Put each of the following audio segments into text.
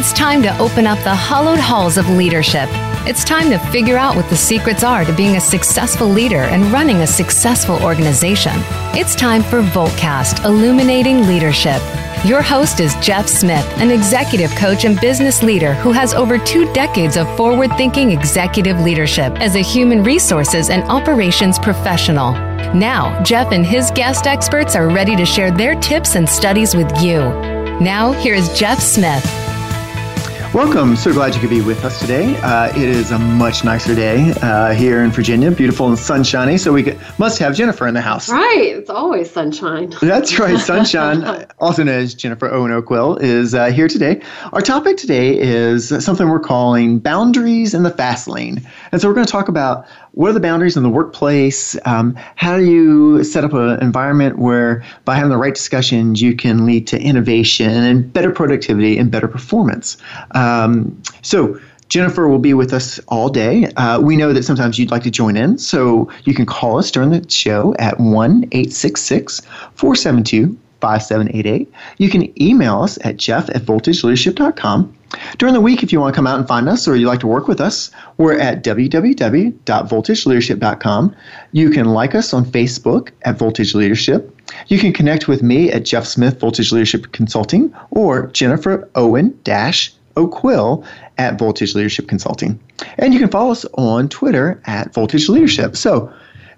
It's time to open up the hollowed halls of leadership. It's time to figure out what the secrets are to being a successful leader and running a successful organization. It's time for Voltcast Illuminating Leadership. Your host is Jeff Smith, an executive coach and business leader who has over two decades of forward thinking executive leadership as a human resources and operations professional. Now, Jeff and his guest experts are ready to share their tips and studies with you. Now, here is Jeff Smith. Welcome. So glad you could be with us today. Uh, it is a much nicer day uh, here in Virginia, beautiful and sunshiny. So we could, must have Jennifer in the house. Right. It's always sunshine. That's right. Sunshine, also known as Jennifer Owen O'Quill, is uh, here today. Our topic today is something we're calling boundaries in the fast lane. And so we're going to talk about what are the boundaries in the workplace? Um, how do you set up an environment where, by having the right discussions, you can lead to innovation and better productivity and better performance? Um, so, Jennifer will be with us all day. Uh, we know that sometimes you'd like to join in, so you can call us during the show at 1 866 472 5788. You can email us at jeff at voltageleadership.com. During the week, if you want to come out and find us or you'd like to work with us, we're at www.voltageleadership.com. You can like us on Facebook at Voltage Leadership. You can connect with me at Jeff Smith Voltage Leadership Consulting or Jennifer Owen Dash O'Quill at Voltage Leadership Consulting. And you can follow us on Twitter at Voltage Leadership. So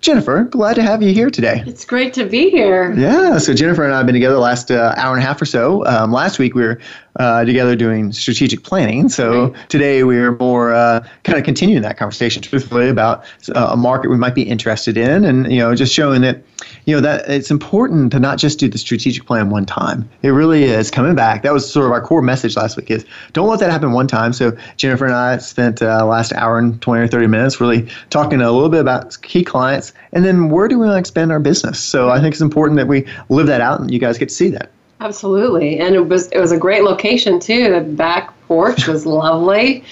Jennifer, glad to have you here today. It's great to be here. Yeah, so Jennifer and I have been together the last uh, hour and a half or so. Um, last week we were uh, together doing strategic planning. So right. today we're more uh, kind of continuing that conversation, truthfully, about uh, a market we might be interested in, and you know, just showing that you know that it's important to not just do the strategic plan one time. It really is coming back. That was sort of our core message last week: is don't let that happen one time. So Jennifer and I spent uh, last hour and twenty or thirty minutes really talking a little bit about key clients, and then where do we want to expand our business. So I think it's important that we live that out, and you guys get to see that. Absolutely, and it was it was a great location too. The back porch was lovely,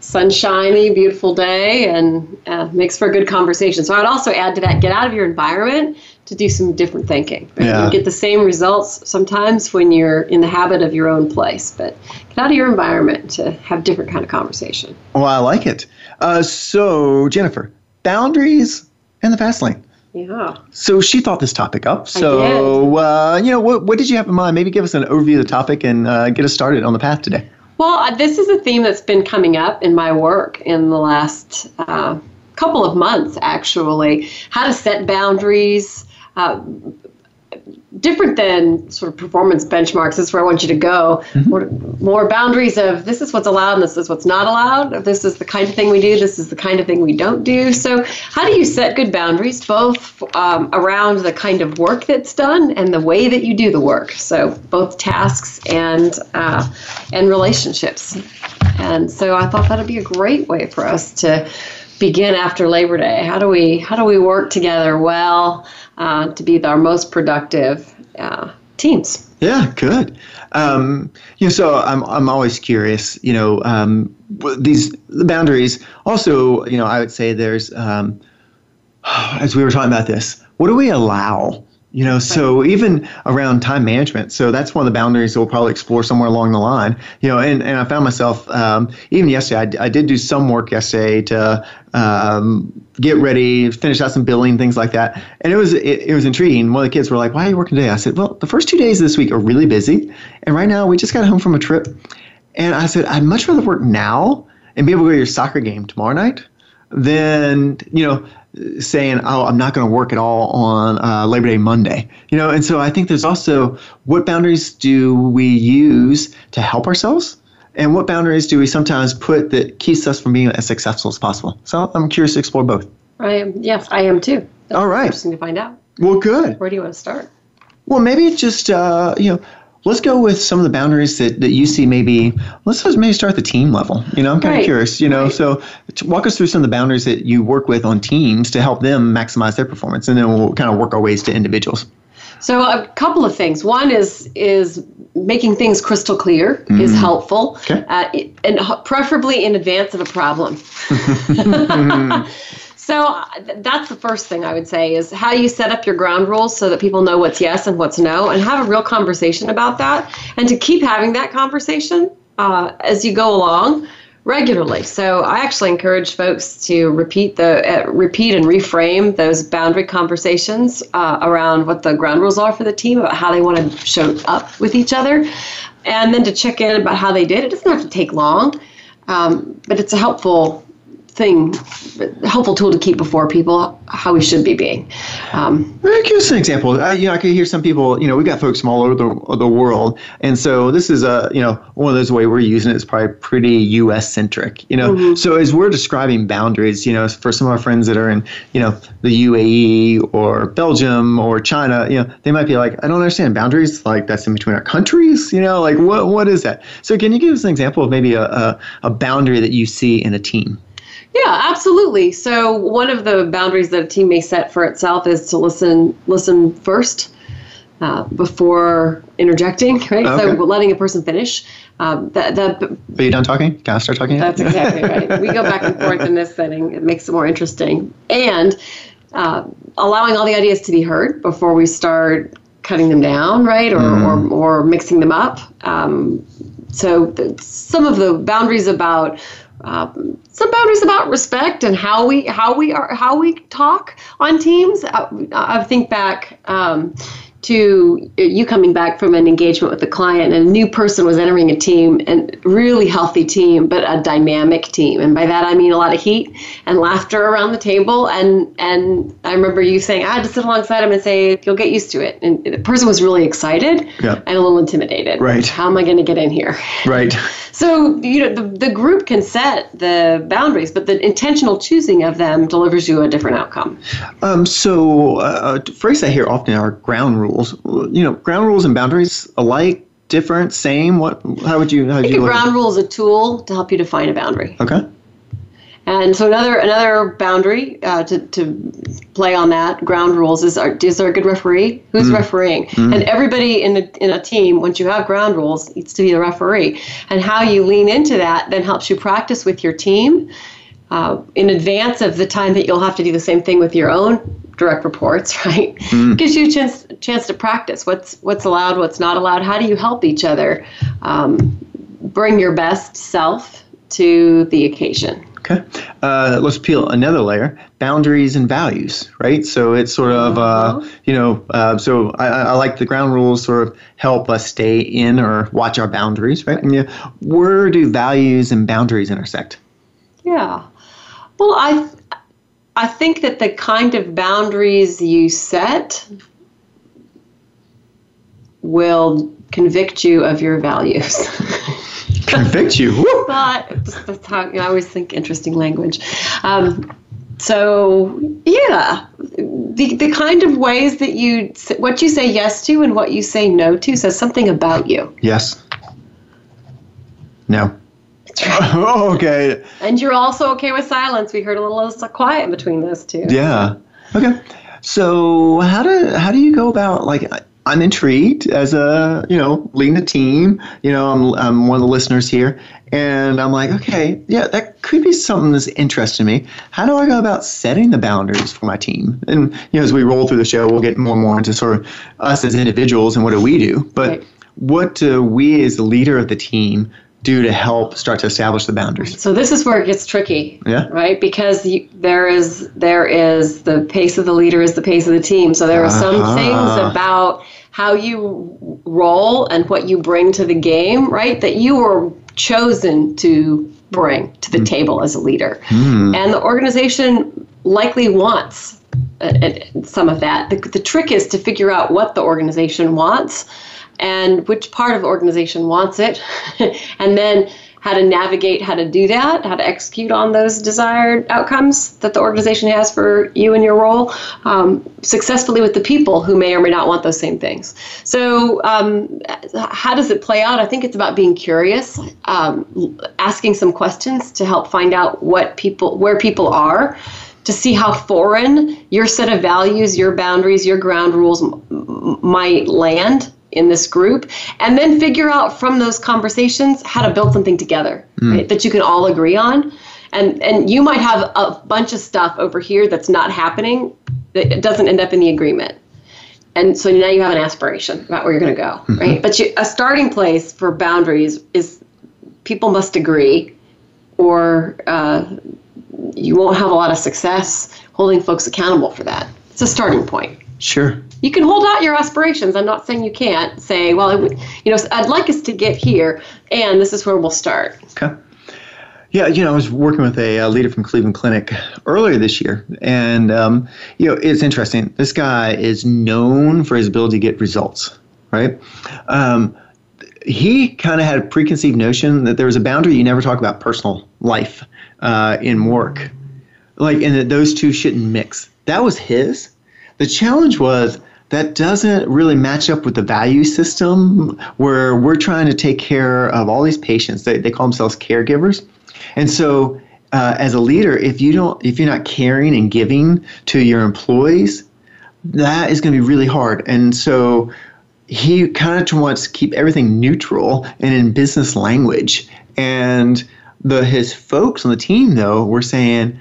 sunshiny, beautiful day, and uh, makes for a good conversation. So I would also add to that: get out of your environment to do some different thinking. Yeah. You get the same results sometimes when you're in the habit of your own place, but get out of your environment to have different kind of conversation. Well, I like it. Uh, so Jennifer, boundaries and the fast lane. Yeah. So she thought this topic up. So, uh, you know, what, what did you have in mind? Maybe give us an overview of the topic and uh, get us started on the path today. Well, uh, this is a theme that's been coming up in my work in the last uh, couple of months, actually. How to set boundaries, uh, different than sort of performance benchmarks. This is where I want you to go. Mm-hmm. More, more, boundaries of this is what's allowed and this is what's not allowed. This is the kind of thing we do. This is the kind of thing we don't do. So, how do you set good boundaries, both um, around the kind of work that's done and the way that you do the work? So, both tasks and uh, and relationships. And so, I thought that'd be a great way for us to begin after Labor Day. How do we how do we work together well? uh, to be our most productive uh, teams. Yeah, good. Um, you know, so I'm I'm always curious. You know, um, these the boundaries. Also, you know, I would say there's um, as we were talking about this. What do we allow? You know, so even around time management, so that's one of the boundaries that we'll probably explore somewhere along the line. You know, and, and I found myself um, even yesterday. I, I did do some work yesterday to um, get ready, finish out some billing, things like that. And it was it, it, was intriguing. One of the kids were like, "Why are you working today?" I said, "Well, the first two days of this week are really busy, and right now we just got home from a trip." And I said, "I'd much rather work now and be able to go to your soccer game tomorrow night than you know." Saying, "Oh, I'm not going to work at all on uh, Labor Day Monday," you know. And so I think there's also what boundaries do we use to help ourselves, and what boundaries do we sometimes put that keeps us from being as successful as possible. So I'm curious to explore both. I am. Yes, I am too. That's all right. Interesting to find out. Well, good. Where do you want to start? Well, maybe just uh, you know let's go with some of the boundaries that, that you see maybe let's maybe start at the team level you know i'm kind right. of curious you know right. so walk us through some of the boundaries that you work with on teams to help them maximize their performance and then we'll kind of work our ways to individuals so a couple of things one is is making things crystal clear mm. is helpful okay. uh, and preferably in advance of a problem So uh, that's the first thing I would say is how you set up your ground rules so that people know what's yes and what's no and have a real conversation about that and to keep having that conversation uh, as you go along regularly. So I actually encourage folks to repeat the uh, repeat and reframe those boundary conversations uh, around what the ground rules are for the team about how they want to show up with each other, and then to check in about how they did. It doesn't have to take long, um, but it's a helpful thing, helpful tool to keep before people how we should be being. Um, Give us an example. I, you know, I could hear some people. You know, we've got folks from all over the, the world, and so this is a you know one of those way we're using it is probably pretty U.S. centric. You know, mm-hmm. so as we're describing boundaries, you know, for some of our friends that are in you know the UAE or Belgium or China, you know, they might be like, I don't understand boundaries. Like that's in between our countries. You know, like what what is that? So can you give us an example of maybe a, a, a boundary that you see in a team? Yeah, absolutely. So one of the boundaries that a team may set for itself is to listen listen first uh, before interjecting, right? Okay. So letting a person finish. Um, that, that, Are you done talking? Can I start talking? That's exactly right. We go back and forth in this setting. It makes it more interesting. And uh, allowing all the ideas to be heard before we start cutting them down, right? Or, mm. or, or mixing them up. Um, so some of the boundaries about um, some boundaries about respect and how we how we are how we talk on teams. I, I think back um, to you coming back from an engagement with a client and a new person was entering a team and really healthy team but a dynamic team. And by that i mean a lot of heat and laughter around the table. And and i remember you saying i had to sit alongside him and say you'll get used to it. And the person was really excited yeah. and a little intimidated. Right. How am i going to get in here? Right so you know the, the group can set the boundaries but the intentional choosing of them delivers you a different outcome um, so uh, a phrase i hear often are ground rules rules. You know, ground rules and boundaries alike, different, same. What? How would you? How would you? ground rule is a tool to help you define a boundary. Okay. And so another another boundary uh, to, to play on that ground rules is are, is there a good referee? Who's mm. refereeing? Mm. And everybody in a, in a team, once you have ground rules, needs to be the referee. And how you lean into that then helps you practice with your team uh, in advance of the time that you'll have to do the same thing with your own direct reports, right? Mm. Gives you a chance chance to practice what's what's allowed, what's not allowed. How do you help each other um, bring your best self to the occasion? Okay, uh, let's peel another layer: boundaries and values. Right. So it's sort of uh, uh-huh. you know. Uh, so I, I, like the ground rules sort of help us stay in or watch our boundaries. Right. And, yeah, where do values and boundaries intersect? Yeah. Well, I I think that the kind of boundaries you set will convict you of your values. convict you? but that's how you know, I always think interesting language. Um, so yeah, the the kind of ways that you what you say yes to and what you say no to says something about you. Yes. No. oh, okay. And you're also okay with silence. We heard a little quiet between those two. Yeah. Okay. So how do how do you go about like I'm intrigued as a you know leading a team. You know I'm I'm one of the listeners here, and I'm like okay yeah that could be something that's interesting to me. How do I go about setting the boundaries for my team? And you know as we roll through the show, we'll get more and more into sort of us as individuals and what do we do, but. Right. What do we, as the leader of the team, do to help start to establish the boundaries? So this is where it gets tricky, yeah. right? Because you, there is there is the pace of the leader is the pace of the team. So there are some uh-huh. things about how you roll and what you bring to the game, right? That you were chosen to bring to the mm. table as a leader, mm. and the organization likely wants uh, uh, some of that. The, the trick is to figure out what the organization wants and which part of the organization wants it, and then how to navigate how to do that, how to execute on those desired outcomes that the organization has for you and your role um, successfully with the people who may or may not want those same things. So, um, how does it play out? I think it's about being curious, um, asking some questions to help find out what people, where people are to see how foreign your set of values, your boundaries, your ground rules m- might land in this group and then figure out from those conversations how to build something together mm. right, that you can all agree on and and you might have a bunch of stuff over here that's not happening that doesn't end up in the agreement and so now you have an aspiration about where you're going to go mm-hmm. right but you, a starting place for boundaries is people must agree, or uh, you won't have a lot of success holding folks accountable for that. It's a starting point. Sure. You can hold out your aspirations. I'm not saying you can't. Say, well, you know, I'd like us to get here, and this is where we'll start. Okay. Yeah, you know, I was working with a, a leader from Cleveland Clinic earlier this year, and um, you know, it's interesting. This guy is known for his ability to get results, right? Um, he kind of had a preconceived notion that there was a boundary you never talk about personal life uh, in work, like, and that those two shouldn't mix. That was his. The challenge was that doesn't really match up with the value system where we're trying to take care of all these patients. They, they call themselves caregivers and so, uh, as a leader, if you don't, if you're not caring and giving to your employees, that is going to be really hard. And so, he kind of wants to keep everything neutral and in business language. And the his folks on the team, though, were saying,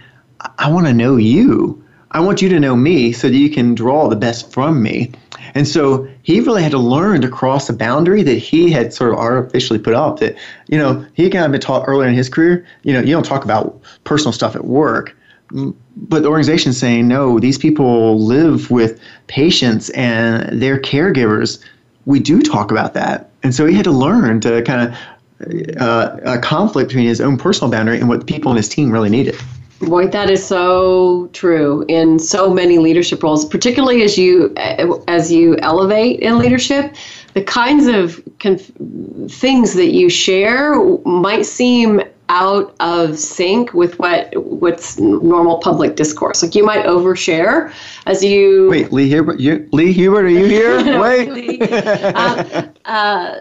"I want to know you. I want you to know me, so that you can draw the best from me." And so he really had to learn to cross a boundary that he had sort of artificially put up that, you know, he kind of been taught earlier in his career, you know, you don't talk about personal stuff at work. But the organization saying, no, these people live with patients and they're caregivers. We do talk about that. And so he had to learn to kind of uh, a conflict between his own personal boundary and what the people in his team really needed. Boy, that is so true in so many leadership roles, particularly as you as you elevate in leadership. The kinds of conf- things that you share might seem out of sync with what what's normal public discourse. Like you might overshare as you. Wait, Lee Hubert, you, Lee Hubert, are you here? Wait. uh, uh,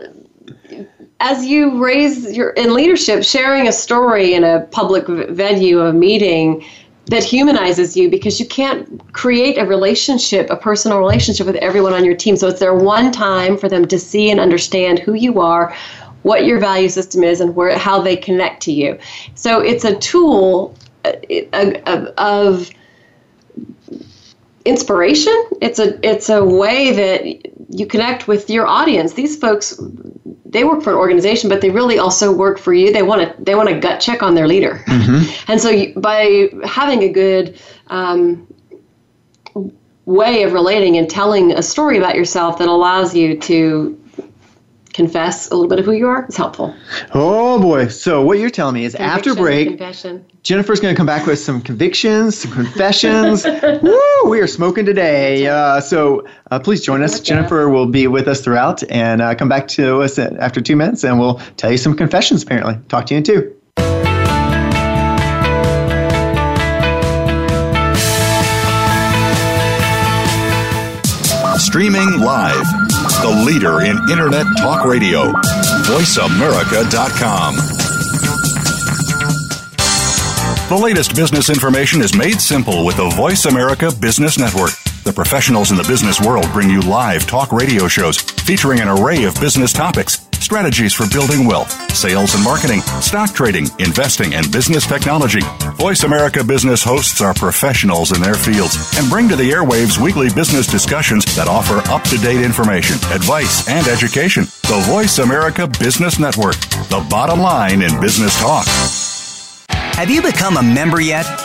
as you raise your in leadership, sharing a story in a public venue, a meeting that humanizes you because you can't create a relationship, a personal relationship with everyone on your team. So it's their one time for them to see and understand who you are, what your value system is, and where how they connect to you. So it's a tool uh, of inspiration. It's a it's a way that you connect with your audience. These folks they work for an organization, but they really also work for you. They want to they want a gut check on their leader, mm-hmm. and so you, by having a good um, way of relating and telling a story about yourself that allows you to confess a little bit of who you are is helpful. Oh boy! So what you're telling me is Conviction, after break, confession. Jennifer's going to come back with some convictions, some confessions. Woo! We are smoking today. Uh, so uh, please join us. Jennifer will be with us throughout, and uh, come back to us after two minutes, and we'll tell you some confessions. Apparently, talk to you in two. Streaming live the leader in Internet talk radio. VoiceAmerica.com. The latest business information is made simple with the Voice America Business Network. The professionals in the business world bring you live talk radio shows featuring an array of business topics strategies for building wealth, sales and marketing, stock trading, investing, and business technology. Voice America Business hosts are professionals in their fields and bring to the airwaves weekly business discussions that offer up to date information, advice, and education. The Voice America Business Network, the bottom line in business talk. Have you become a member yet?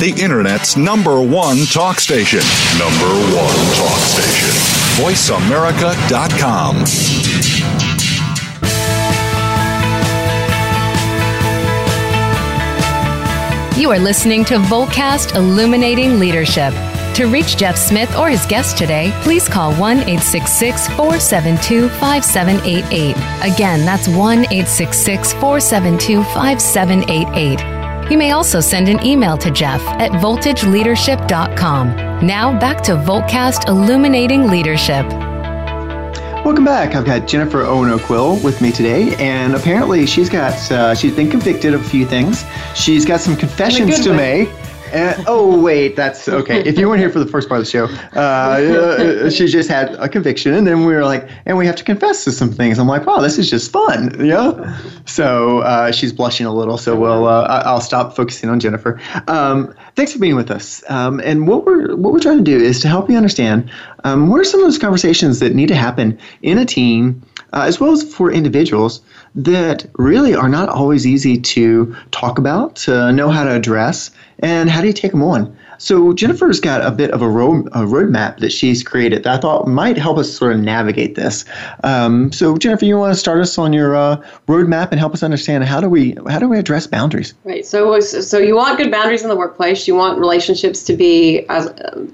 the Internet's number one talk station. Number one talk station. VoiceAmerica.com. You are listening to Voltcast Illuminating Leadership. To reach Jeff Smith or his guest today, please call 1 866 472 5788. Again, that's 1 866 472 5788. You may also send an email to Jeff at voltageleadership.com. Now back to Voltcast Illuminating Leadership. Welcome back. I've got Jennifer Owen O'Quill with me today, and apparently she's got uh, she's been convicted of a few things. She's got some confessions to way. make. And, oh wait, that's okay. If you weren't here for the first part of the show, uh, she just had a conviction, and then we were like, and we have to confess to some things. I'm like, wow, this is just fun, know. So uh, she's blushing a little. So we'll uh, I'll stop focusing on Jennifer. Um, thanks for being with us. Um, and what we're what we're trying to do is to help you understand um, what are some of those conversations that need to happen in a team, uh, as well as for individuals that really are not always easy to talk about, to know how to address, and how do you take them on. So Jennifer's got a bit of a road a roadmap that she's created that I thought might help us sort of navigate this. Um, so Jennifer, you want to start us on your uh, roadmap and help us understand how do we how do we address boundaries? Right. So, so you want good boundaries in the workplace. You want relationships to be as uh,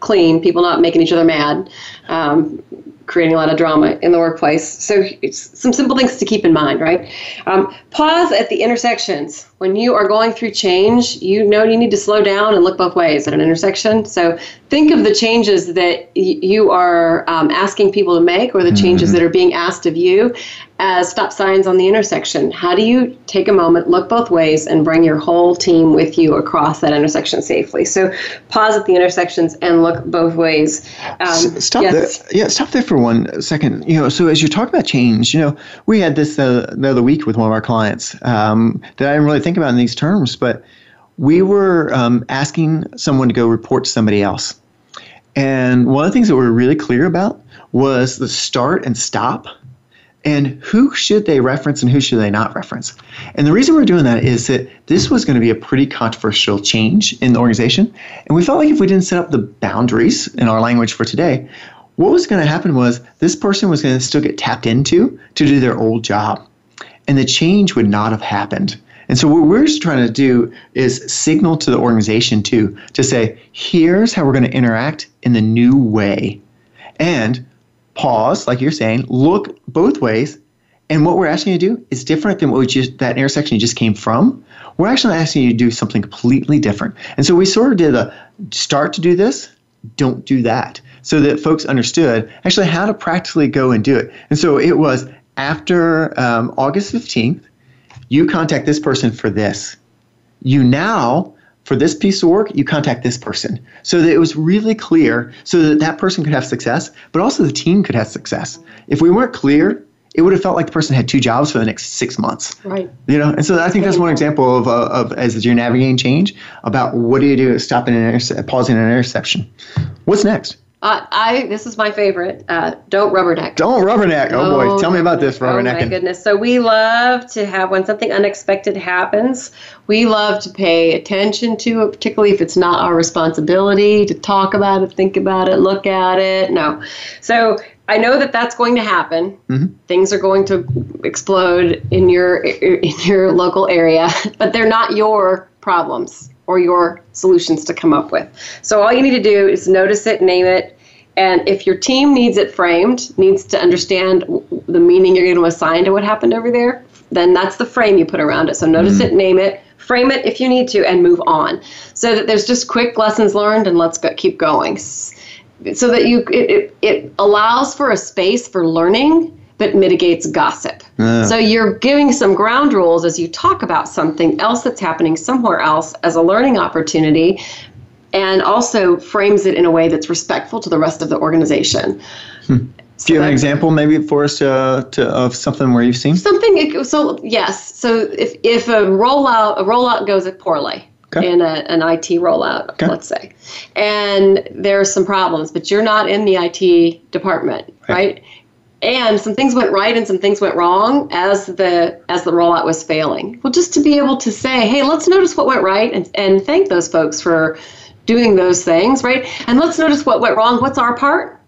clean. People not making each other mad, um, creating a lot of drama in the workplace. So, it's some simple things to keep in mind. Right. Um, pause at the intersections when you are going through change. You know you need to slow down and look both ways at an intersection. So, think of the changes that y- you are um, asking people to make, or the changes that are being asked of you, as stop signs on the intersection. How do you take a moment, look both ways, and bring your whole team with you across that intersection safely? So pause at the intersections and look both ways. Um, stop yes. there. Yeah, stop there for one second. You know, so as you talk about change, you know, we had this uh, the other week with one of our clients um, that I didn't really think about in these terms, but we were um, asking someone to go report to somebody else. And one of the things that we were really clear about was the start and stop and who should they reference and who should they not reference. And the reason we're doing that is that this was going to be a pretty controversial change in the organization. And we felt like if we didn't set up the boundaries in our language for today, what was going to happen was this person was going to still get tapped into to do their old job. And the change would not have happened. And so what we're just trying to do is signal to the organization too to say, here's how we're going to interact in the new way. And pause, like you're saying, look both ways. And what we're asking you to do is different than what we just that intersection you just came from. We're actually asking you to do something completely different. And so we sort of did a start to do this, don't do that, so that folks understood actually how to practically go and do it. And so it was after um, August 15th, you contact this person for this. You now, for this piece of work, you contact this person. So that it was really clear so that that person could have success, but also the team could have success. If we weren't clear, it would have felt like the person had two jobs for the next six months. Right. You know, and so I think that's one example of, uh, of as you're navigating change about what do you do stopping an interse- pausing an interception. What's next? Uh, I this is my favorite. Uh, don't rubberneck. Don't rubberneck. Oh, boy, tell me about this rubbernecking. Oh my goodness! So we love to have when something unexpected happens. We love to pay attention to it, particularly if it's not our responsibility to talk about it, think about it, look at it. No, so I know that that's going to happen. Things are going to explode in your in your local area, but they're not your problems or your solutions to come up with. So all you need to do is notice it, name it, and if your team needs it framed, needs to understand the meaning you're going to assign to what happened over there, then that's the frame you put around it. So notice it, mm-hmm. name it, frame it if you need to, and move on. So that there's just quick lessons learned, and let's go, keep going. So that you it, it, it allows for a space for learning, but mitigates gossip. So you're giving some ground rules as you talk about something else that's happening somewhere else as a learning opportunity and also frames it in a way that's respectful to the rest of the organization. Hmm. Do you have an example maybe for us to, to, of something where you've seen? Something so yes. So if if a rollout a rollout goes poorly Okay. in a, an IT rollout, Okay. let's say, and there's some problems, but you're not in the IT department, right? And some things went right and some things went wrong as the as the rollout was failing. Well, just to be able to say, hey, let's notice what went right and, and thank those folks for doing those things, right? And let's notice what went wrong. What's our part?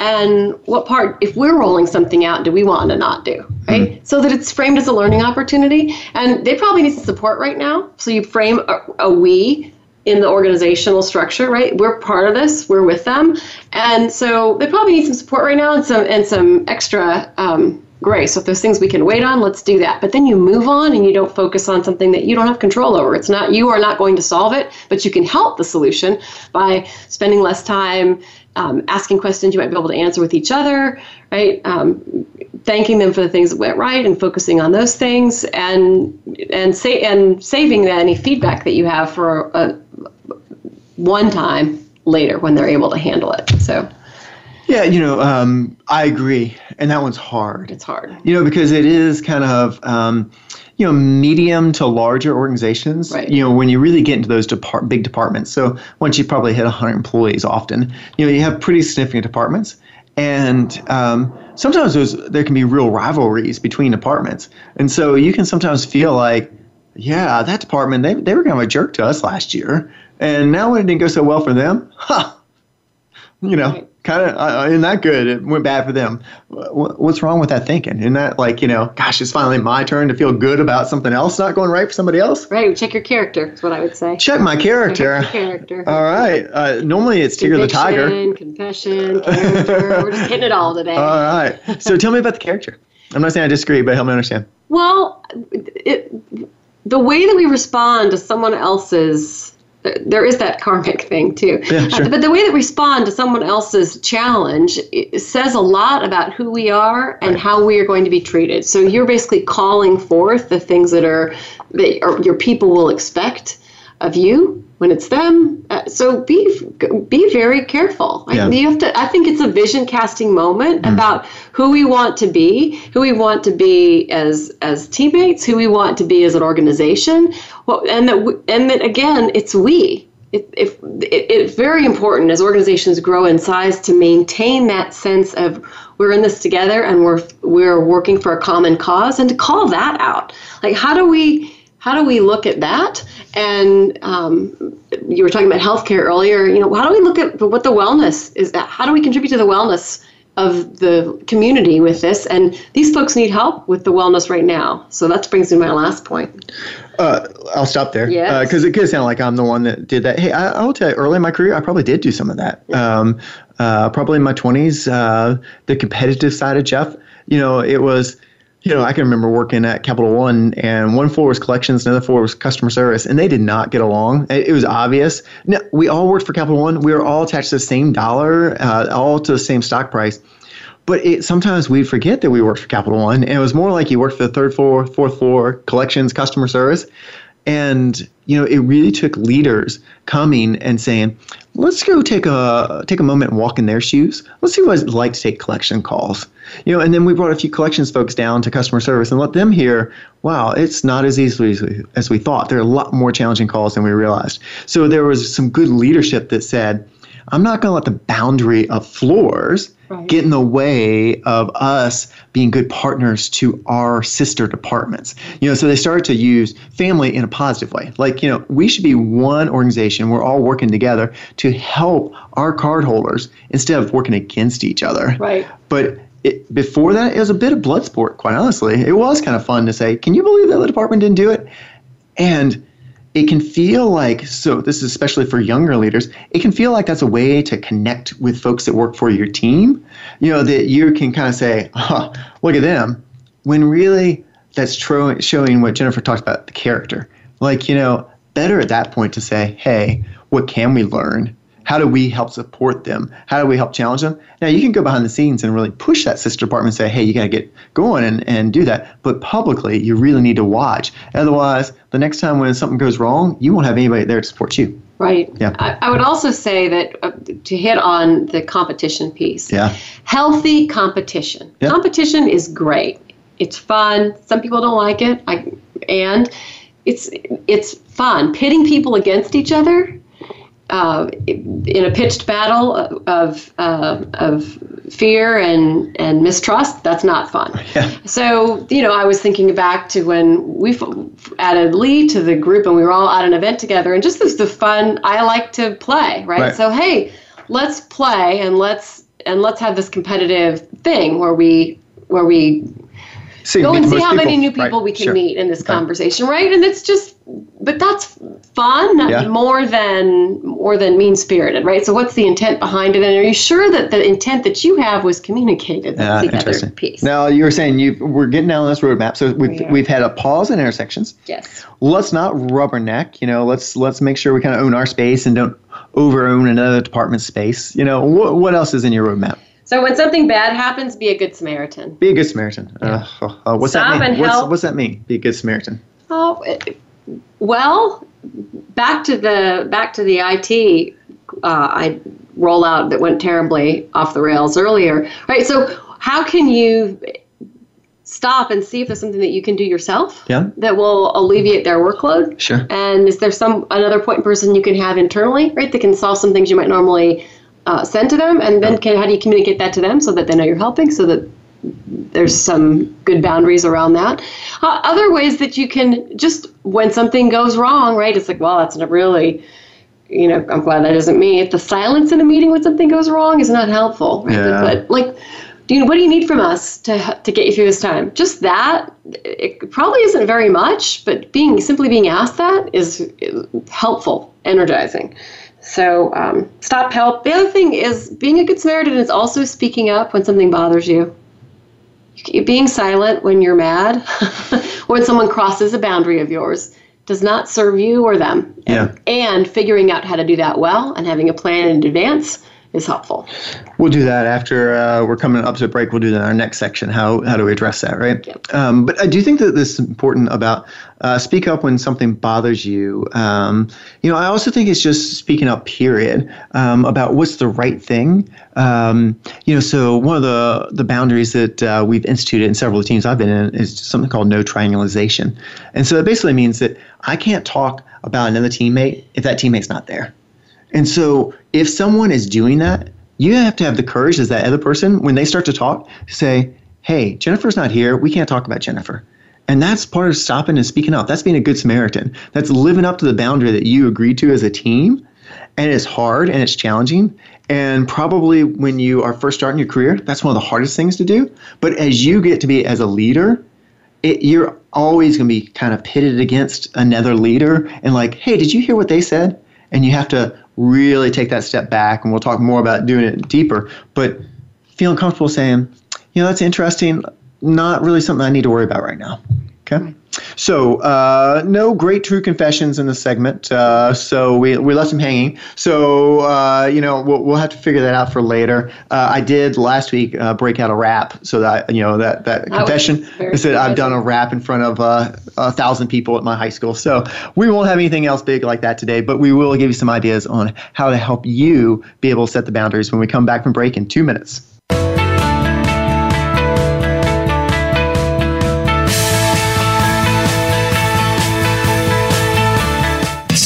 and what part if we're rolling something out do we want to not do right mm-hmm. so that it's framed as a learning opportunity and they probably need some support right now so you frame a, a we in the organizational structure, right? We're part of this. We're with them, and so they probably need some support right now and some and some extra um, grace. So if there's things we can wait on, let's do that. But then you move on and you don't focus on something that you don't have control over. It's not you are not going to solve it, but you can help the solution by spending less time um, asking questions you might be able to answer with each other, right? Um, thanking them for the things that went right and focusing on those things, and and say and saving any feedback that you have for a, one time later when they're able to handle it. So. Yeah, you know, um, I agree, and that one's hard. It's hard. You know, because it is kind of, um, you know, medium to larger organizations. Right. You know, when you really get into those depart- big departments. So once you probably hit 100 employees, often, you know, you have pretty significant departments, and um, sometimes those there can be real rivalries between departments, and so you can sometimes feel like, yeah, that department they they were kind of a jerk to us last year, and now when it didn't go so well for them, huh? You know. Right kind of uh, isn't that good? It went bad for them. What's wrong with that thinking? Isn't that like you know, gosh, it's finally my turn to feel good about something else not going right for somebody else? Right. Check your character. Is what I would say. Check my character. Check character. All right. Uh, normally it's Tigger the Tiger. Confession. Character. We're just hitting it all today. All right. So tell me about the character. I'm not saying I disagree, but help me understand. Well, it, the way that we respond to someone else's there is that karmic thing too. Yeah, uh, sure. but the way that we respond to someone else's challenge says a lot about who we are and right. how we are going to be treated. So you're basically calling forth the things that are that are, your people will expect of you when it's them. Uh, so be be very careful. Yeah. you have to. I think it's a vision casting moment mm. about who we want to be, who we want to be as as teammates, who we want to be as an organization. Well, and that and that again, it's we. It, it, it's very important as organizations grow in size to maintain that sense of we're in this together and we're we're working for a common cause and to call that out. Like how do we how do we look at that? And um, you were talking about healthcare earlier. You know, how do we look at what the wellness is? How do we contribute to the wellness of the community with this? And these folks need help with the wellness right now. So that brings me to my last point. Uh, I'll stop there. Yeah. Because uh, it could sound like I'm the one that did that. Hey, I, will tell you, early in my career, I probably did do some of that. Um, uh, probably in my 20s, uh, the competitive side of Jeff. You know, it was you know, I can remember working at Capital One, and one floor was collections, another floor was customer service, and they did not get along. It, was obvious. No, we all worked for Capital One. We were all attached to the same dollar, uh, all to the same stock price. But it, sometimes we'd forget that we worked for Capital One, and it was more like you worked for the third floor, fourth floor, collections, customer service. And you know, it really took leaders coming and saying, "Let's go take a take a moment and walk in their shoes. Let's see what it's like to take collection calls." You know, and then we brought a few collections folks down to customer service and let them hear, "Wow, it's not as easy as we, as we thought. There are a lot more challenging calls than we realized." So there was some good leadership that said, "I'm not going to let the boundary of floors." right. get in the way of us being good partners to our sister departments. You know, so they started to use family in a positive way. Like, you know, we should be one organization. We're all working together to help our cardholders instead of working against each other. Right. But it, before that, it was a bit of blood sport, quite honestly. It was kind of fun to say, can you believe that the department didn't do it? And it can feel like so this is especially for younger leaders it can feel like that's a way to connect with folks that work for your team you know that you can kind of say oh, look at them when really that's tro- showing what jennifer talked about the character. Like you know better at that point to say hey what can we learn how do we help support them? How do we help challenge them? Now, you can go behind the scenes and really push that sister department and say, hey, you got to get going and, and do that. But publicly, you really need to watch. Otherwise, the next time when something goes wrong, you won't have anybody there to support you. Right. Yeah. I, I would also say that uh, to hit on the competition piece. Yeah. Healthy competition. Yeah. Competition is great. It's fun. Some people don't like it. I, and it's it's fun. Pitting people against each other uh, in a pitched battle of uh, of fear and and mistrust, that's not fun. Yeah. So you know, I was thinking back to when we added Lee to the group, and we were all at an event together, and just this the fun. I like to play, right? right? So hey, let's play and let's and let's have this competitive thing where we where we So go and see how many new people Right, we can sure. meet in this conversation, right? And it's just, but that's fun Yeah. more than more than mean spirited, right? So what's the intent behind it? And are you sure that the intent that you have was communicated? That's ah, the other piece. Now you were saying you we're getting down on this roadmap, so we've Yeah. we've had a pause in intersections. Yes. Let's not rubberneck. You know, let's let's make sure we kind of own our space and don't over own another department's space. You know, what what else is in your roadmap? So when something bad happens, be a good Samaritan. Be a good Samaritan. Uh, uh, what's Stop that mean? and What's, help. what's that mean? Be a good Samaritan. Oh, it- well, back to the back to the IT uh, I rollout that went terribly off the rails earlier. Right. So how can you stop and see if there's something that you can do yourself Yeah. that will alleviate their workload? Sure. And is there some another point person you can have internally, right, that can solve some things you might normally uh, send to them, and then can how do you communicate that to them so that they know you're helping, so that there's some good boundaries around that. Uh, other ways that you can just when something goes wrong, right? It's like, well, that's not really. You know, I'm glad that isn't me. If the silence in a meeting when something goes wrong is not helpful, right? Yeah. But like, do you, what do you need from us to to get you through this time? Just that. It probably isn't very much, but being simply being asked that is helpful, energizing. So um, stop help. The other thing is being a good Samaritan is also speaking up when something bothers you. Being silent when you're mad, when someone crosses a boundary of yours, does not serve you or them. Yeah. And figuring out how to do that well and having a plan in advance is helpful. We'll do that after uh, we're coming up to a break. We'll do that in our next section. How how do we address that, right? Yep. Um, but I do think that this is important about uh, speak up when something bothers you. Um, you know, I also think it's just speaking up. Period. Um, about what's the right thing. Um, you know, so one of the the boundaries that uh, we've instituted in several teams I've been in is something called no triangulation, and so it basically means that I can't talk about another teammate if that teammate's not there. And so if someone is doing that, you have to have the courage as that other person, when they start to talk, say, hey, Jennifer's not here. We can't talk about Jennifer. And that's part of stopping and speaking up. That's being a good Samaritan. That's living up to the boundary that you agreed to as a team. And it's hard and it's challenging. And probably when you are first starting your career, that's one of the hardest things to do. But as you get to be as a leader, it, you're always going to be kind of pitted against another leader and like, hey, did you hear what they said? And you have to really take that step back. And we'll talk more about doing it deeper. But feeling comfortable saying, you know, that's interesting. Not really something I need to worry about right now. Okay. So, uh, no great true confessions in this segment. Uh, so we, we left him hanging. So, uh, you know, we'll, we'll have to figure that out for later. Uh, I did last week uh, break out a rap. So that, you know, that, that was confession is that I've done a rap in front of uh, a thousand people at my high school. So we won't have anything else big like that today, but we will give you some ideas on how to help you be able to set the boundaries when we come back from break in two minutes.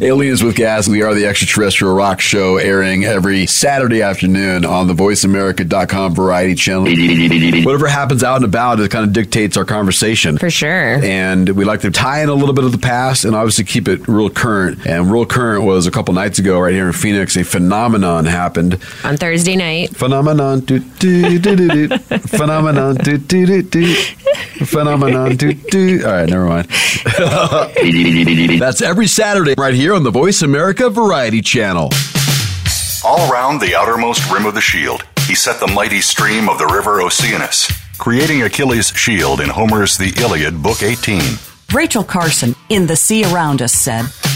Aliens with Gas, we are the extraterrestrial rock show airing every Saturday afternoon on the voiceamerica.com variety channel. Whatever happens out and about, it kind of dictates our conversation. For sure. And we like to tie in a little bit of the past and obviously keep it real current. And real current was a couple nights ago right here in Phoenix, a phenomenon happened. On Thursday night. Phenomenon, do, do, do, do, do. phenomenon, do, do, do, do. Phenomenon, do, do. All right, never mind. That's every Saturday right here on the Voice America Variety Channel. All round the outermost rim of the shield, he set the mighty stream of the river Oceanus, creating Achilles' shield in Homer's The Iliad, Book 18. Rachel Carson in The Sea Around Us said,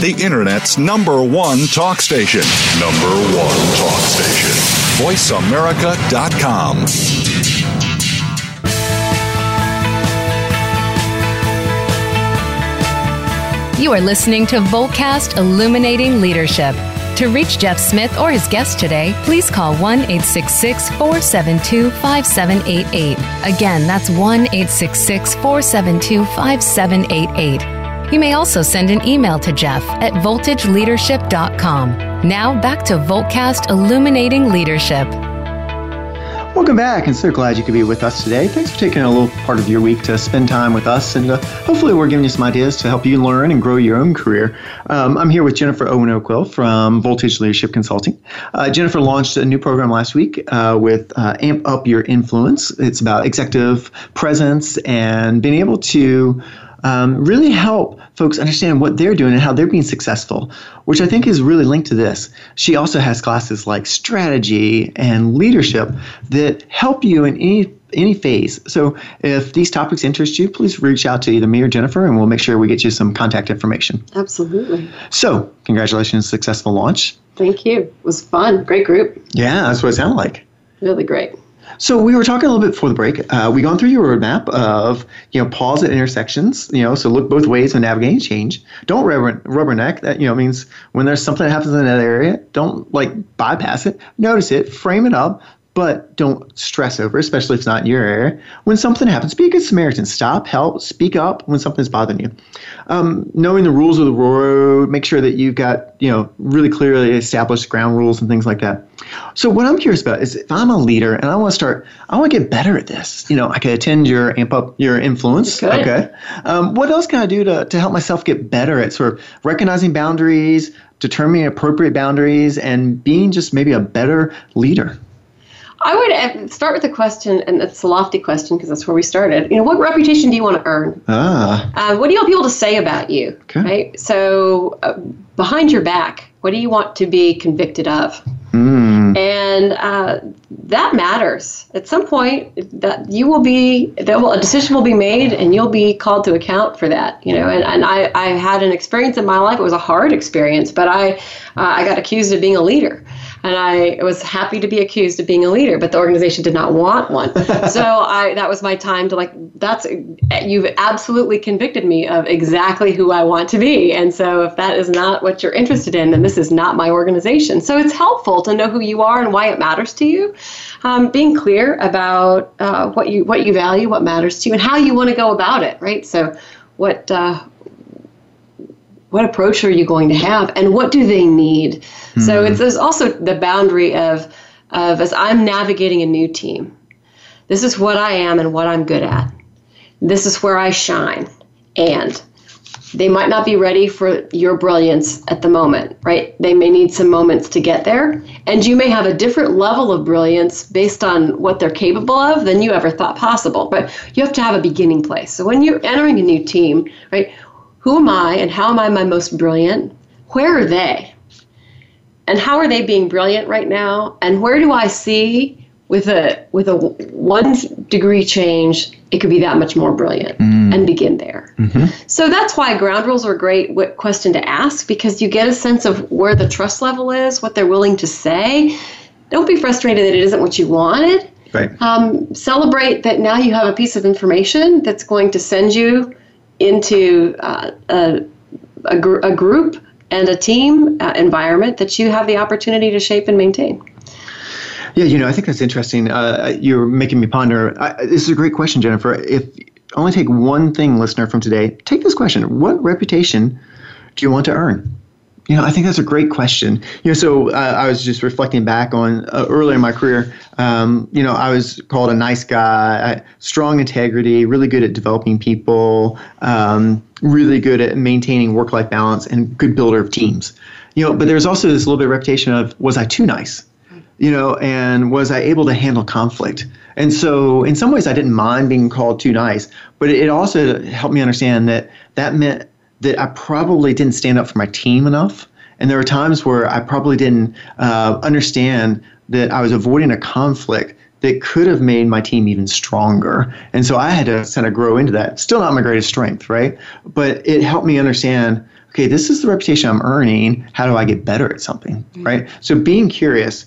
The Internet's number one talk station. Number one talk station. VoiceAmerica.com. You are listening to Voltcast Illuminating Leadership. To reach Jeff Smith or his guest today, please call 1 866 472 5788. Again, that's 1 866 472 5788. You may also send an email to Jeff at voltageleadership.com. Now back to Voltcast Illuminating Leadership. Welcome back, and so glad you could be with us today. Thanks for taking a little part of your week to spend time with us, and uh, hopefully, we're giving you some ideas to help you learn and grow your own career. Um, I'm here with Jennifer Owen O'Quill from Voltage Leadership Consulting. Uh, Jennifer launched a new program last week uh, with uh, Amp Up Your Influence. It's about executive presence and being able to um, really help folks understand what they're doing and how they're being successful, which I think is really linked to this. She also has classes like strategy and leadership that help you in any any phase. So if these topics interest you, please reach out to either me or Jennifer and we'll make sure we get you some contact information. Absolutely. So, congratulations, successful launch. Thank you. It was fun. Great group. Yeah, that's what it sounded like. Really great. So we were talking a little bit before the break. Uh, we gone through your roadmap of you know pause at intersections. You know, so look both ways when navigating change. Don't rubber, rubberneck. That you know means when there's something that happens in that area, don't like bypass it. Notice it, frame it up, but don't stress over, especially if it's not in your area. When something happens, be a good Samaritan. Stop, help, speak up when something's bothering you. Um, knowing the rules of the road, make sure that you've got you know really clearly established ground rules and things like that. So what I'm curious about is if I'm a leader and I want to start, I want to get better at this. You know, I could attend your amp up your influence. Okay. Um, what else can I do to to help myself get better at sort of recognizing boundaries, determining appropriate boundaries, and being just maybe a better leader? I would uh, start with a question, and it's a lofty question because that's where we started. You know, what reputation do you want to earn? Ah. Uh, what do you want people to say about you? Okay. Right. So, uh, behind your back, what do you want to be convicted of? Mm. And uh, that matters. At some point, that you will be, that will, a decision will be made, and you'll be called to account for that. You know, and, and I, I had an experience in my life. It was a hard experience, but I, uh, I got accused of being a leader and I was happy to be accused of being a leader, but the organization did not want one. so I that was my time to like that's you've absolutely convicted me of exactly who I want to be, and so if that is not what you're interested in, then this is not my organization. So it's helpful to know who you are and why it matters to you. Um, being clear about uh, what you what you value, what matters to you, and how you want to go about it. Right. So what uh, what approach are you going to have and what do they need? Mm-hmm. so it's there's also the boundary of of as i'm navigating a new team. This is what i am and what i'm good at. This is where i shine. And they might not be ready for your brilliance at the moment right? They may need some moments to get there. And you may have a different level of brilliance based on what they're capable of than you ever thought possible. But you have to have a beginning place. So when you're entering a new team right who am I and how am I my most brilliant? Where are they? And how are they being brilliant right now? And where do I see with a with a one degree change, it could be that much more brilliant mm. and begin there. Mm-hmm. So that's why ground rules are a great question to ask because you get a sense of where the trust level is, what they're willing to say. Don't be frustrated that it isn't what you wanted. Right. Um, celebrate that now you have a piece of information that's going to send you into uh, a, a, gr- a, group and a team uh, environment that you have the opportunity to shape and maintain. Yeah, you know, I think that's interesting. Uh, you're making me ponder. I, this is a great question, Jennifer. If only take one thing, listener, from today, take this question: What reputation do you want to earn? You know, I think that's a great question. You know, so uh, I was just reflecting back on uh, earlier in my career. Um, you know, I was called a nice guy, strong integrity, really good at developing people, um, really good at maintaining work-life balance, and good builder of teams. You know, but there's also this little bit of reputation of was I too nice? you know, and was I able to handle conflict? And so, in some ways, I didn't mind being called too nice, but it also helped me understand that that meant that I probably didn't stand up for my team enough. And there were times where I probably didn't uh, understand that I was avoiding a conflict that could have made my team even stronger. And so I had to kind of grow into that. Still not my greatest strength, right? But it helped me understand okay, this is the reputation I'm earning. How do I get better at something, mm-hmm. right? So being curious,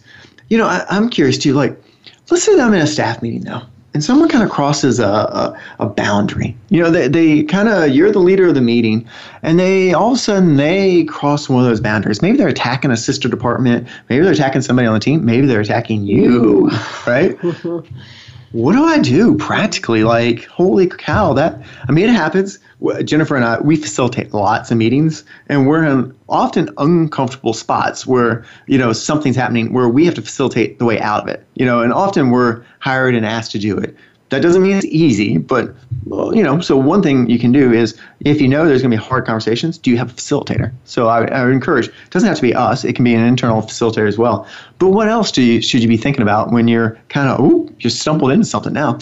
you know, I, I'm curious too. Like, let's say that I'm in a staff meeting now and someone kind of crosses a, a, a, boundary. You know, they, they kind of, you're the leader of the meeting, and they all of a sudden they cross one of those boundaries. Maybe they're attacking a sister department, maybe they're attacking somebody on the team, maybe they're attacking you, right? what do I do practically? Like, holy cow, that, I mean, it happens. Jennifer and I, we facilitate lots of meetings, and we're in often uncomfortable spots where you know something's happening where we have to facilitate the way out of it. You know, and often we're hired and asked to do it. That doesn't mean it's easy, but you know. So one thing you can do is, if you know there's going to be hard conversations, do you have a facilitator? So I, I would encourage. It doesn't have to be us. It can be an internal facilitator as well. But what else do you should you be thinking about when you're kind of oh you stumbled into something now?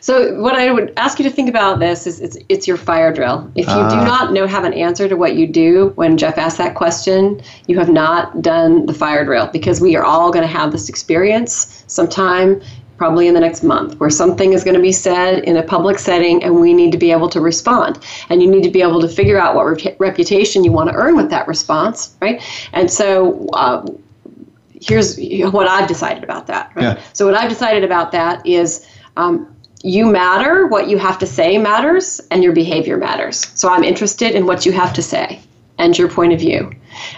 So what I would ask you to think about this is it's, it's your fire drill. If you uh, do ah. not know have an answer to what you do when Jeff asked that question, you have not done the fire drill because we are all going to have this experience sometime probably in the next month where something is going to be said in a public setting and we need to be able to respond and you need to be able to figure out what re- reputation you want to earn with that response right and so uh, here's what i've decided about that right yeah. so what i've decided about that is um, you matter, what you have to say matters, and your behavior matters. So I'm interested in what you have to say and your point of view.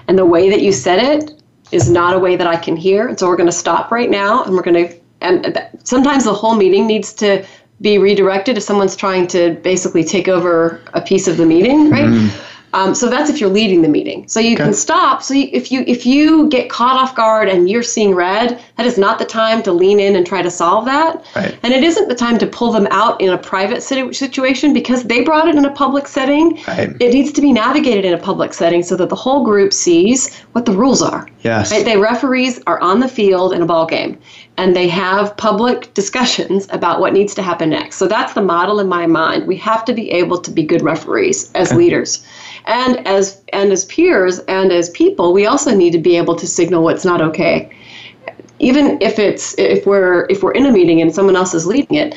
And the way that you said it is not a way that I can hear. And so we're going to stop right now and we're going to, and sometimes the whole meeting needs to be redirected if someone's trying to basically take over a piece of the meeting, right? Mm. Um, so that's if you're leading the meeting. So you okay. can stop. So you, if you if you get caught off guard and you're seeing red, that is not the time to lean in and try to solve that. Right. And it isn't the time to pull them out in a private situation because they brought it in a public setting. Right. It needs to be navigated in a public setting so that the whole group sees what the rules are. Yes. Right? The referees are on the field in a ball game and they have public discussions about what needs to happen next. So that's the model in my mind. We have to be able to be good referees as okay. leaders. And as and as peers and as people, we also need to be able to signal what's not okay. Even if it's if we're if we're in a meeting and someone else is leading it,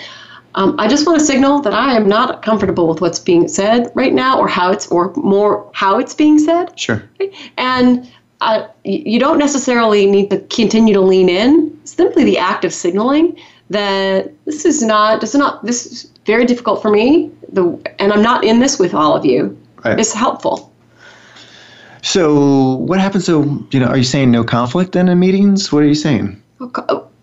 um, I just want to signal that I am not comfortable with what's being said right now, or how it's, or more how it's being said. Sure. And uh, you don't necessarily need to continue to lean in. Simply the act of signaling that this is not, this is not, this is very difficult for me. The and I'm not in this with all of you. Right. Is helpful. So what happens? So you know, are you saying no conflict then in meetings? What are you saying?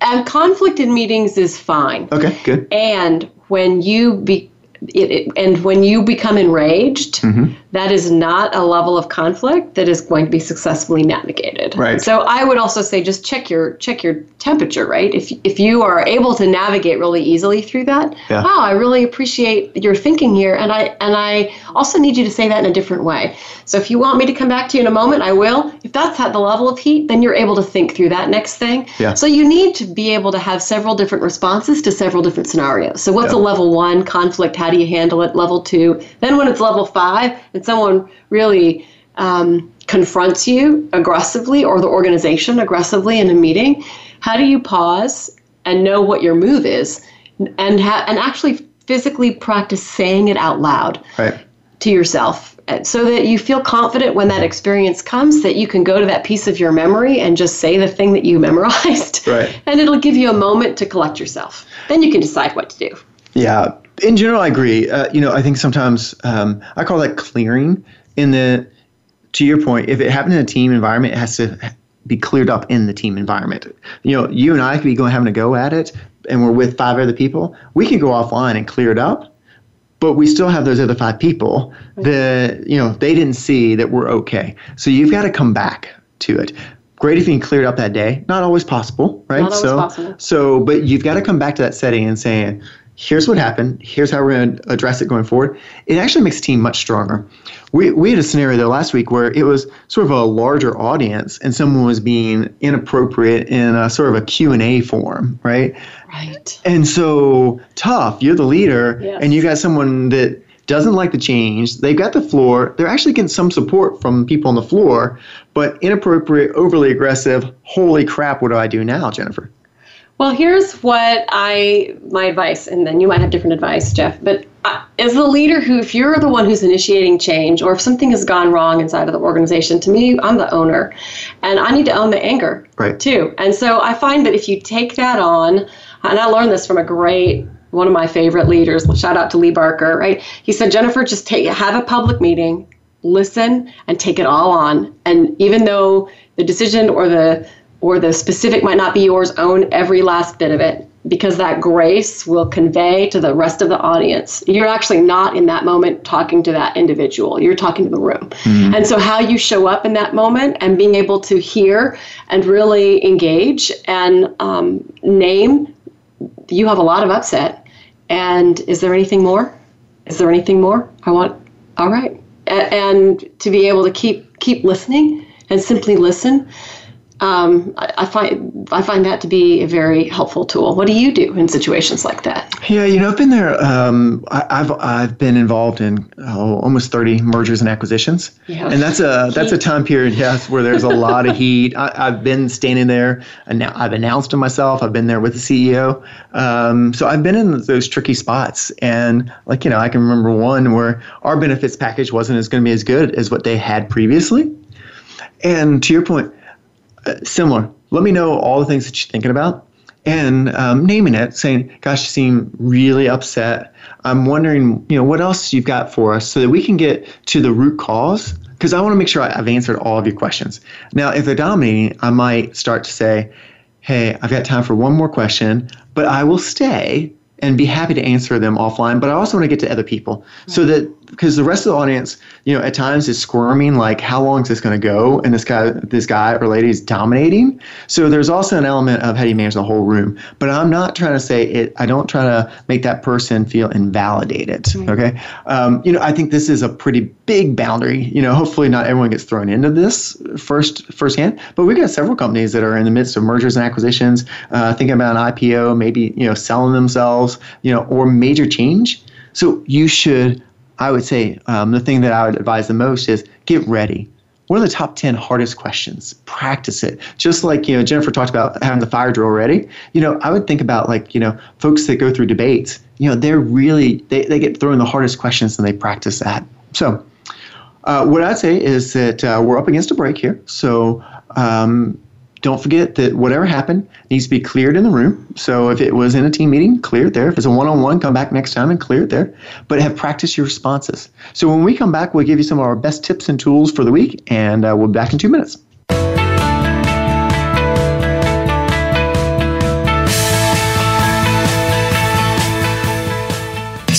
And conflict in meetings is fine. Okay, good. And when you be it, it, and when you become enraged, mm-hmm. that is not a level of conflict that is going to be successfully navigated. Right. So I would also say just check your check your temperature. Right. If if you are able to navigate really easily through that, yeah. wow, I really appreciate your thinking here, and I and I also need you to say that in a different way. So if you want me to come back to you in a moment, I will. If that's at the level of heat, then you're able to think through that next thing. Yeah. So you need to be able to have several different responses to several different scenarios. So what's yeah. a level one conflict? How do you handle it? Level two. Then when it's level five and someone really um, confronts you aggressively or the organization aggressively in a meeting, how do you pause and know what your move is and ha- and actually physically practice saying it out loud right. to yourself so that you feel confident when that experience comes that you can go to that piece of your memory and just say the thing that you memorized. Right. And it'll give you a moment to collect yourself. Then you can decide what to do. Yeah. In general, I agree. Uh, you know, I think sometimes um, I call that clearing. In the, to your point, if it happened in a team environment, it has to be cleared up in the team environment. You know, you and I could be going having a go at it, and we're with five other people. We can go offline and clear it up but we still have those other five people that you know they didn't see that we're okay so you've got to come back to it great if you can clear it up that day not always possible right not always so possible. so but you've got to come back to that setting and saying here's what happened, here's how we're going to address it going forward, it actually makes the team much stronger. We, we had a scenario though last week where it was sort of a larger audience and someone was being inappropriate in a sort of a Q&A form, right? Right. And so tough, you're the leader Yes. and you got someone that doesn't like the change. They've got the floor. They're actually getting some support from people on the floor, but inappropriate, overly aggressive. Holy crap, what do I do now, Jennifer? Well, here's what I my advice, and then you might have different advice, Jeff. But uh, as the leader, who if you're the one who's initiating change, or if something has gone wrong inside of the organization, to me, I'm the owner, and I need to own the anger Right. too. And so I find that if you take that on, and I learned this from a great one of my favorite leaders. Shout out to Lee Barker. Right? He said, Jennifer, just take have a public meeting, listen, and take it all on. And even though the decision or the or the specific might not be yours, own every last bit of it because that grace will convey to the rest of the audience. You're actually not in that moment talking to that individual, you're talking to the room. And so, how you show up in that moment and being able to hear and really engage and um, name, you have a lot of upset. And is there anything more? Is there anything more? I want, all right. A- and to be able to keep keep listening and simply listen um, I, I find I find that to be a very helpful tool. What do you do in situations like that? Yeah, you know, I've been there. Um, I, I've I've been involved in oh, almost thirty mergers and acquisitions, Yeah. and that's a that's a time period, yes, where there's a lot of heat. I, I've been standing there, and now I've announced to myself. I've been there with the CEO, um, so I've been in those tricky spots. And like you know, I can remember one where our benefits package wasn't as going to be as good as what they had previously. And to your point, uh, similar. Let me know all the things that you're thinking about and um, naming it, saying, "Gosh, you seem really upset. I'm wondering, you know, what else you've got for us, so that we can get to the root cause." Because I want to make sure I've answered all of your questions. Now, if they're dominating, I might start to say, "Hey, I've got time for one more question, but I will stay." And be happy to answer them offline, but I also want to get to other people so that because the rest of the audience, you know, at times is squirming like, how long is this going to go? And this guy, this guy or lady is dominating. So there's also an element of how do you manage the whole room. But I'm not trying to say it. I don't try to make that person feel invalidated. Okay. Um, you know, I think this is a pretty big boundary. You know, hopefully not everyone gets thrown into this first firsthand. But we've got several companies that are in the midst of mergers and acquisitions, uh, thinking about an IPO, maybe you know selling themselves, you know, or major change. So you should I would say um, the thing that I would advise the most is get ready. What are the top 10 hardest questions? Practice it. Just like, you know, Jennifer talked about having the fire drill ready. You know, I would think about like, you know, folks that go through debates, you know, they're really, they, they get thrown the hardest questions and they practice that. So, uh, what I'd say is that uh, we're up against a break here. So, um, don't forget that whatever happened needs to be cleared in the room. So if it was in a team meeting, clear it there. If it's a one-on-one, come back next time and clear it there. But have practiced your responses. So when we come back, we'll give you some of our best tips and tools for the week, and uh, we'll be back in two minutes.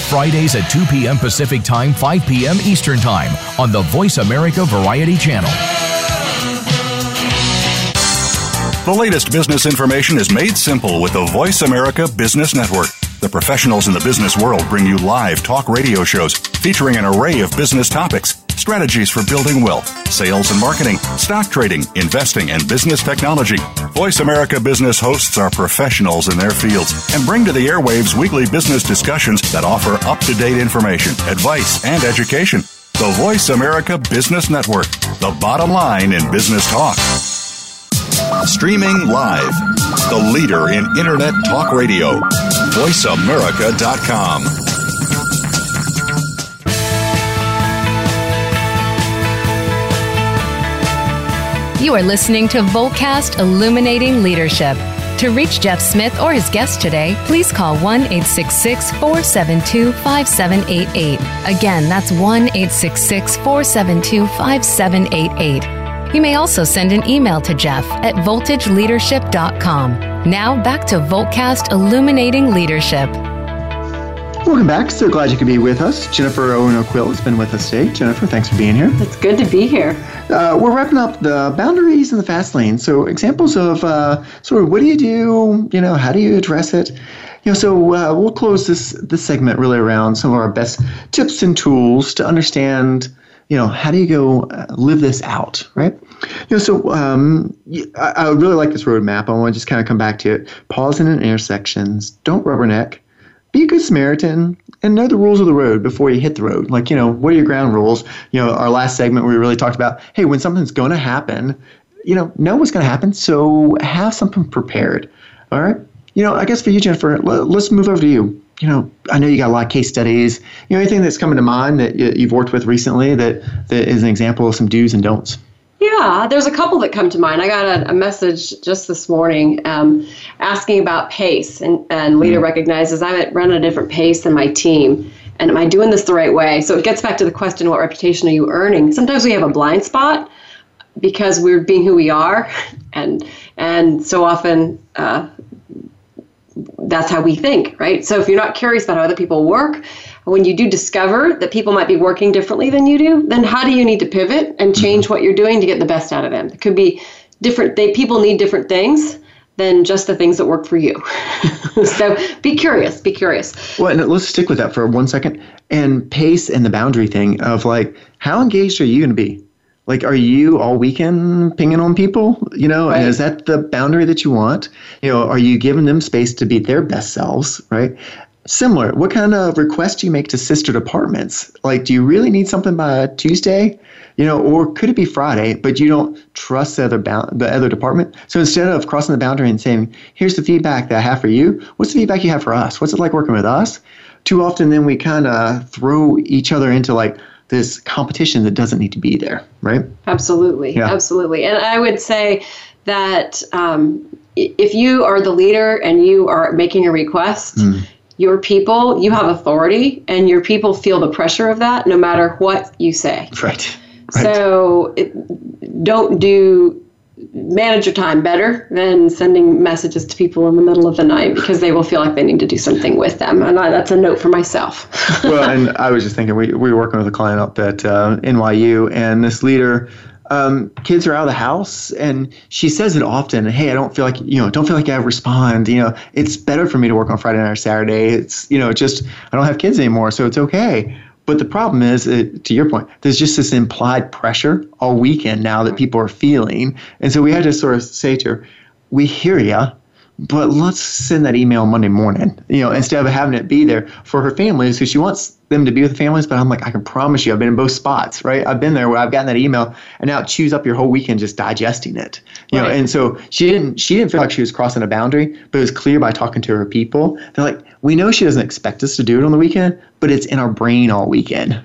Fridays at 2 p.m. Pacific Time, 5 p.m. Eastern Time on the Voice America Variety Channel. The latest business information is made simple with the Voice America Business Network. The professionals in the business world bring you live talk radio shows featuring an array of business topics, strategies for building wealth, sales and marketing, stock trading, investing, and business technology. Voice America Business hosts are professionals in their fields and bring to the airwaves weekly business discussions that offer up to date information, advice, and education. The Voice America Business Network, the bottom line in business talk. Streaming live, the leader in Internet talk radio. VoiceAmerica.com. You are listening to Voltcast Illuminating Leadership. To reach Jeff Smith or his guest today, please call 1 866 472 5788. Again, that's 1 866 472 5788. You may also send an email to Jeff at voltageleadership.com. Now back to Voltcast Illuminating Leadership. Welcome back. So glad you could be with us. Jennifer Owen O'Quill has been with us today. Jennifer, thanks for being here. It's good to be here. Uh, we're wrapping up the boundaries in the fast lane. So examples of uh, sort of what do you do? You know, how do you address it? You know, so uh, we'll close this this segment really around some of our best tips and tools to understand. You know, how do you go uh, live this out, right? You know, so um, I, I really like this roadmap. I want to just kind of come back to it. Pause in intersections. Don't rubberneck be a good Samaritan and know the rules of the road before you hit the road. Like, you know, what are your ground rules? You know, our last segment we really talked about, hey, when something's going to happen, you know, know what's going to happen. So have something prepared. All right. You know, I guess for you, Jennifer, let's move over to you. You know, I know you got a lot of case studies. You know, anything that's coming to mind that you've worked with recently that, that is an example of some do's and don'ts? Yeah, there's a couple that come to mind. I got a, a message just this morning um, asking about pace, and, and leader mm. recognizes I run at a different pace than my team. And am I doing this the right way? So it gets back to the question what reputation are you earning? Sometimes we have a blind spot because we're being who we are, and and so often uh, that's how we think, right? So if you're not curious about how other people work, when you do discover that people might be working differently than you do, then how do you need to pivot and mm-hmm. change what you're doing to get the best out of them? It could be different. They people need different things than just the things that work for you. so be curious. Be curious. Well, and let's stick with that for one second. And pace and the boundary thing of like, how engaged are you going to be? Like, are you all weekend pinging on people? You know, right. and is that the boundary that you want? You know, are you giving them space to be their best selves? Right. Similar. What kind of requests do you make to sister departments? Like, do you really need something by Tuesday? You know, or could it be Friday, but you don't trust the other bound, the other department? So instead of crossing the boundary and saying, "Here's the feedback that I have for you," what's the feedback you have for us? What's it like working with us? Too often, then we kind of throw each other into like this competition that doesn't need to be there, right? Absolutely, yeah. absolutely. And I would say that um, if you are the leader and you are making a request. Mm your people, you have authority, and your people feel the pressure of that no matter what you say. Right. right. So it, don't do manage your time better than sending messages to people in the middle of the night because they will feel like they need to do something with them. And I, that's a note for myself. well, and I was just thinking, we, we were working with a client up at uh, NYU, and this leader um, kids are out of the house and she says it often hey i don't feel like you know don't feel like i respond you know it's better for me to work on friday night or saturday it's you know just i don't have kids anymore so it's okay. But the problem is it, to your point there's just this implied pressure all weekend now that people are feeling and so we had to sort of say to her we hear you but let's send that email Monday morning, you know, instead of having it be there for her families because she wants them to be with the families, but I'm like, I can promise you, I've been in both spots, right? I've been there where I've gotten that email and now it chews up your whole weekend just digesting it, you right. know. And so she didn't, she didn't feel like she was crossing a boundary, but it was clear by talking to her people. They're like, we know she doesn't expect us to do it on the weekend, but it's in our brain all weekend.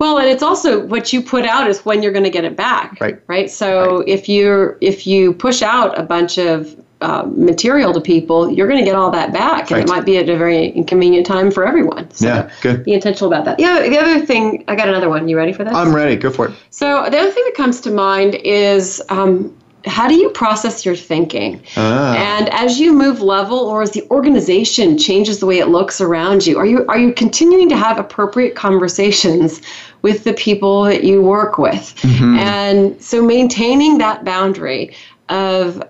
Well, and it's also what you put out is when you're going to get it back. Right. Right. So right. if you're if you push out a bunch of uh, material to people, you're going to get all that back, and right. it might be at a very inconvenient time for everyone. So yeah, good. Be intentional about that. Yeah, the other thing, I got another one. You ready for this? I'm ready. Go for it. So the other thing that comes to mind is um, how do you process your thinking? Ah. And as you move level, or as the organization changes the way it looks around you, are you are you continuing to have appropriate conversations with the people that you work with? Mm-hmm. And so maintaining that boundary of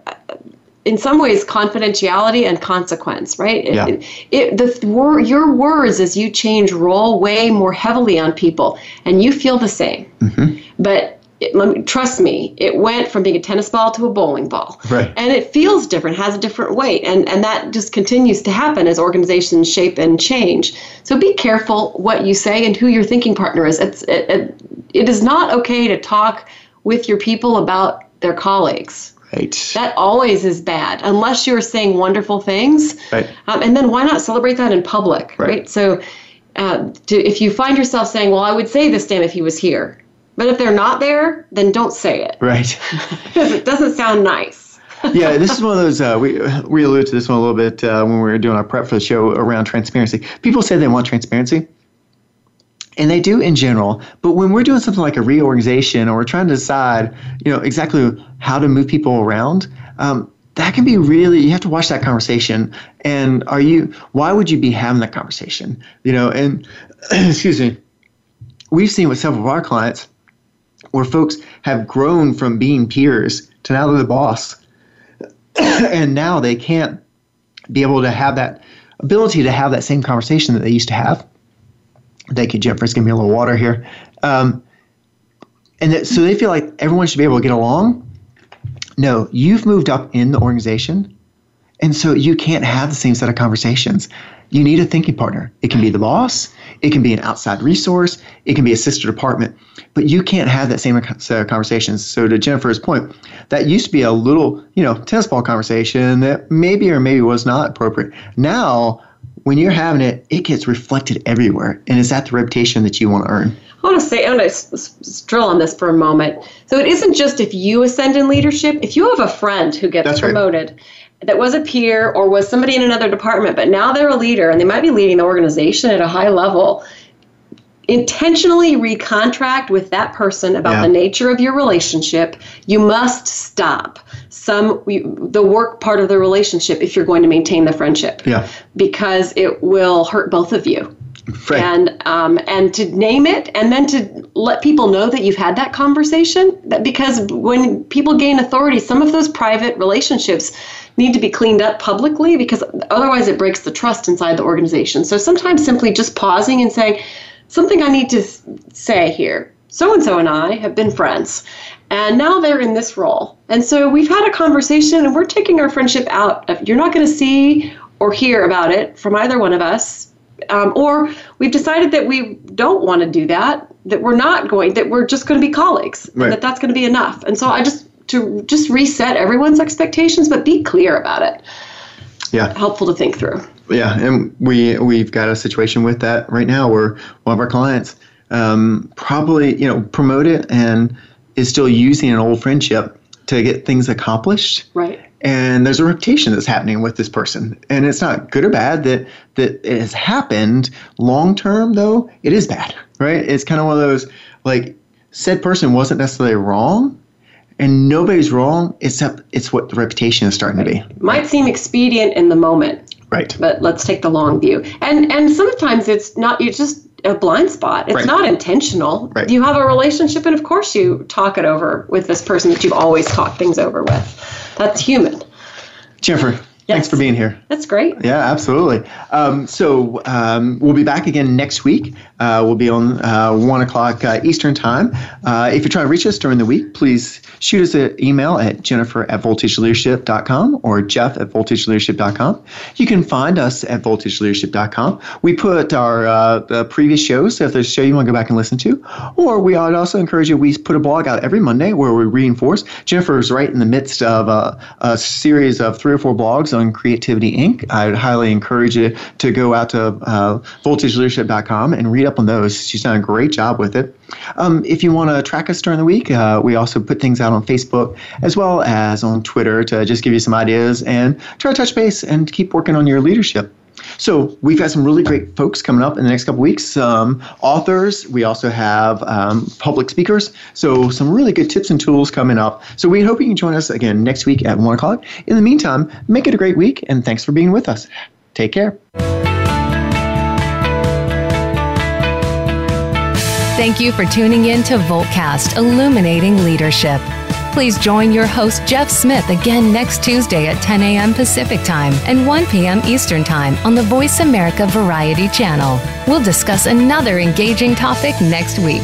in some ways confidentiality and consequence, right? Yeah. It, it, the wor- your words as you change roll way more heavily on people, and you feel the same. Mm-hmm. But it, let me, trust me, it went from being a tennis ball to a bowling ball, Right. and it feels different, has a different weight, and and that just continues to happen as organizations shape and change. So be careful what you say and who your thinking partner is. It's it, it, it is not okay to talk with your people about their colleagues. Right. That always is bad, unless you're saying wonderful things. Right. Um, and then why not celebrate that in public, right? Right. So, uh, to, if you find yourself saying, "Well, I would say this to him if he was here," but if they're not there, then don't say it Right. because it doesn't sound nice. yeah, this is one of those. Uh, we we alluded to this one a little bit uh, when we were doing our prep for the show around transparency. People say they want transparency, and they do in general. But when we're doing something like a reorganization, or we're trying to decide, you know, exactly how to move people around, um, that can be really. You have to watch that conversation. And are you? Why would you be having that conversation? You know, and excuse me. We've seen with several of our clients where folks have grown from being peers to now they're the boss and now they can't be able to have that ability to have that same conversation that they used to have. Thank you, Jennifer's giving me a little water here. Um, and that, so they feel like everyone should be able to get along. No, you've moved up in the organization, and so you can't have the same set of conversations. You need a thinking partner. It can be the boss, it can be an outside resource, it can be a sister department, but you can't have that same set of conversations. So to Jennifer's point, that used to be a little, you know, tennis ball conversation that maybe or maybe was not appropriate. Now, when you're having it, it gets reflected everywhere, and is that the reputation that you want to earn? I want to say, I want to s- s- drill on this for a moment. So it isn't just if you ascend in leadership. If you have a friend who gets That's right. promoted, that was a peer or was somebody in another department, but now they're a leader and they might be leading the organization at a high level. Intentionally recontract with that person about Yeah. the nature of your relationship. You must stop some the work part of the relationship if you're going to maintain the friendship Yeah, because it will hurt both of you right. and um, and to name it and then to let people know that you've had that conversation that because when people gain authority some of those private relationships need to be cleaned up publicly because otherwise it breaks the trust inside the organization so sometimes simply just pausing and saying something i need to say here. So and so and i have been friends and now they're in this role. And so we've had a conversation and we're taking our friendship out of you're not going to see or hear about it from either one of us um, or we've decided that we don't want to do that that we're not going that we're just going to be colleagues Right. and that that's going to be enough. And so i just to just reset everyone's expectations but be clear about it. Yeah. helpful to think through Yeah, and we we've got a situation with that right now where one of our clients um, probably you know promoted and is still using an old friendship to get things accomplished. right And there's a reputation that's happening with this person, and it's not good or bad that that it has happened. Long term, though, it is bad, right? It's kind of one of those like said person wasn't necessarily wrong, and nobody's wrong except it's what the reputation is starting to be. might seem expedient in the moment Right. but let's take the long view and and sometimes it's not you just a blind spot it's Right. not intentional Right. you have a relationship and of course you talk it over with this person that you've always talked things over with that's human Jennifer, thanks for being here. that's great Yeah, absolutely. Um, so um, we'll be back again next week. Uh, we'll be on uh, 1 o'clock uh, Eastern Time. Uh, if you're trying to reach us during the week, please shoot us an email at jennifer at voltageleadership.com or jeff at voltageleadership.com. You can find us at voltageleadership.com. We put our uh, the previous shows, so if there's a show you want to go back and listen to, or we would also encourage you, we put a blog out every Monday where we reinforce. Jennifer is right in the midst of a, a series of three or four blogs on Creativity Inc. I would highly encourage you to go out to uh, voltageleadership.com and read up on those. She's done a great job with it. Um, if you want to track us during the week, uh, we also put things out on Facebook as well as on Twitter to just give you some ideas and try to touch base and keep working on your leadership. So we've got some really great folks coming up in the next couple weeks. Some authors. We also have um, public speakers. So some really good tips and tools coming up. So we hope you can join us again next week at one o'clock. In the meantime, make it a great week, and thanks for being with us. Take care. Thank you for tuning in to Voltcast Illuminating Leadership. Please join your host, Jeff Smith, again next Tuesday at 10 a.m. Pacific Time and 1 p.m. Eastern Time on the Voice America Variety Channel. We'll discuss another engaging topic next week.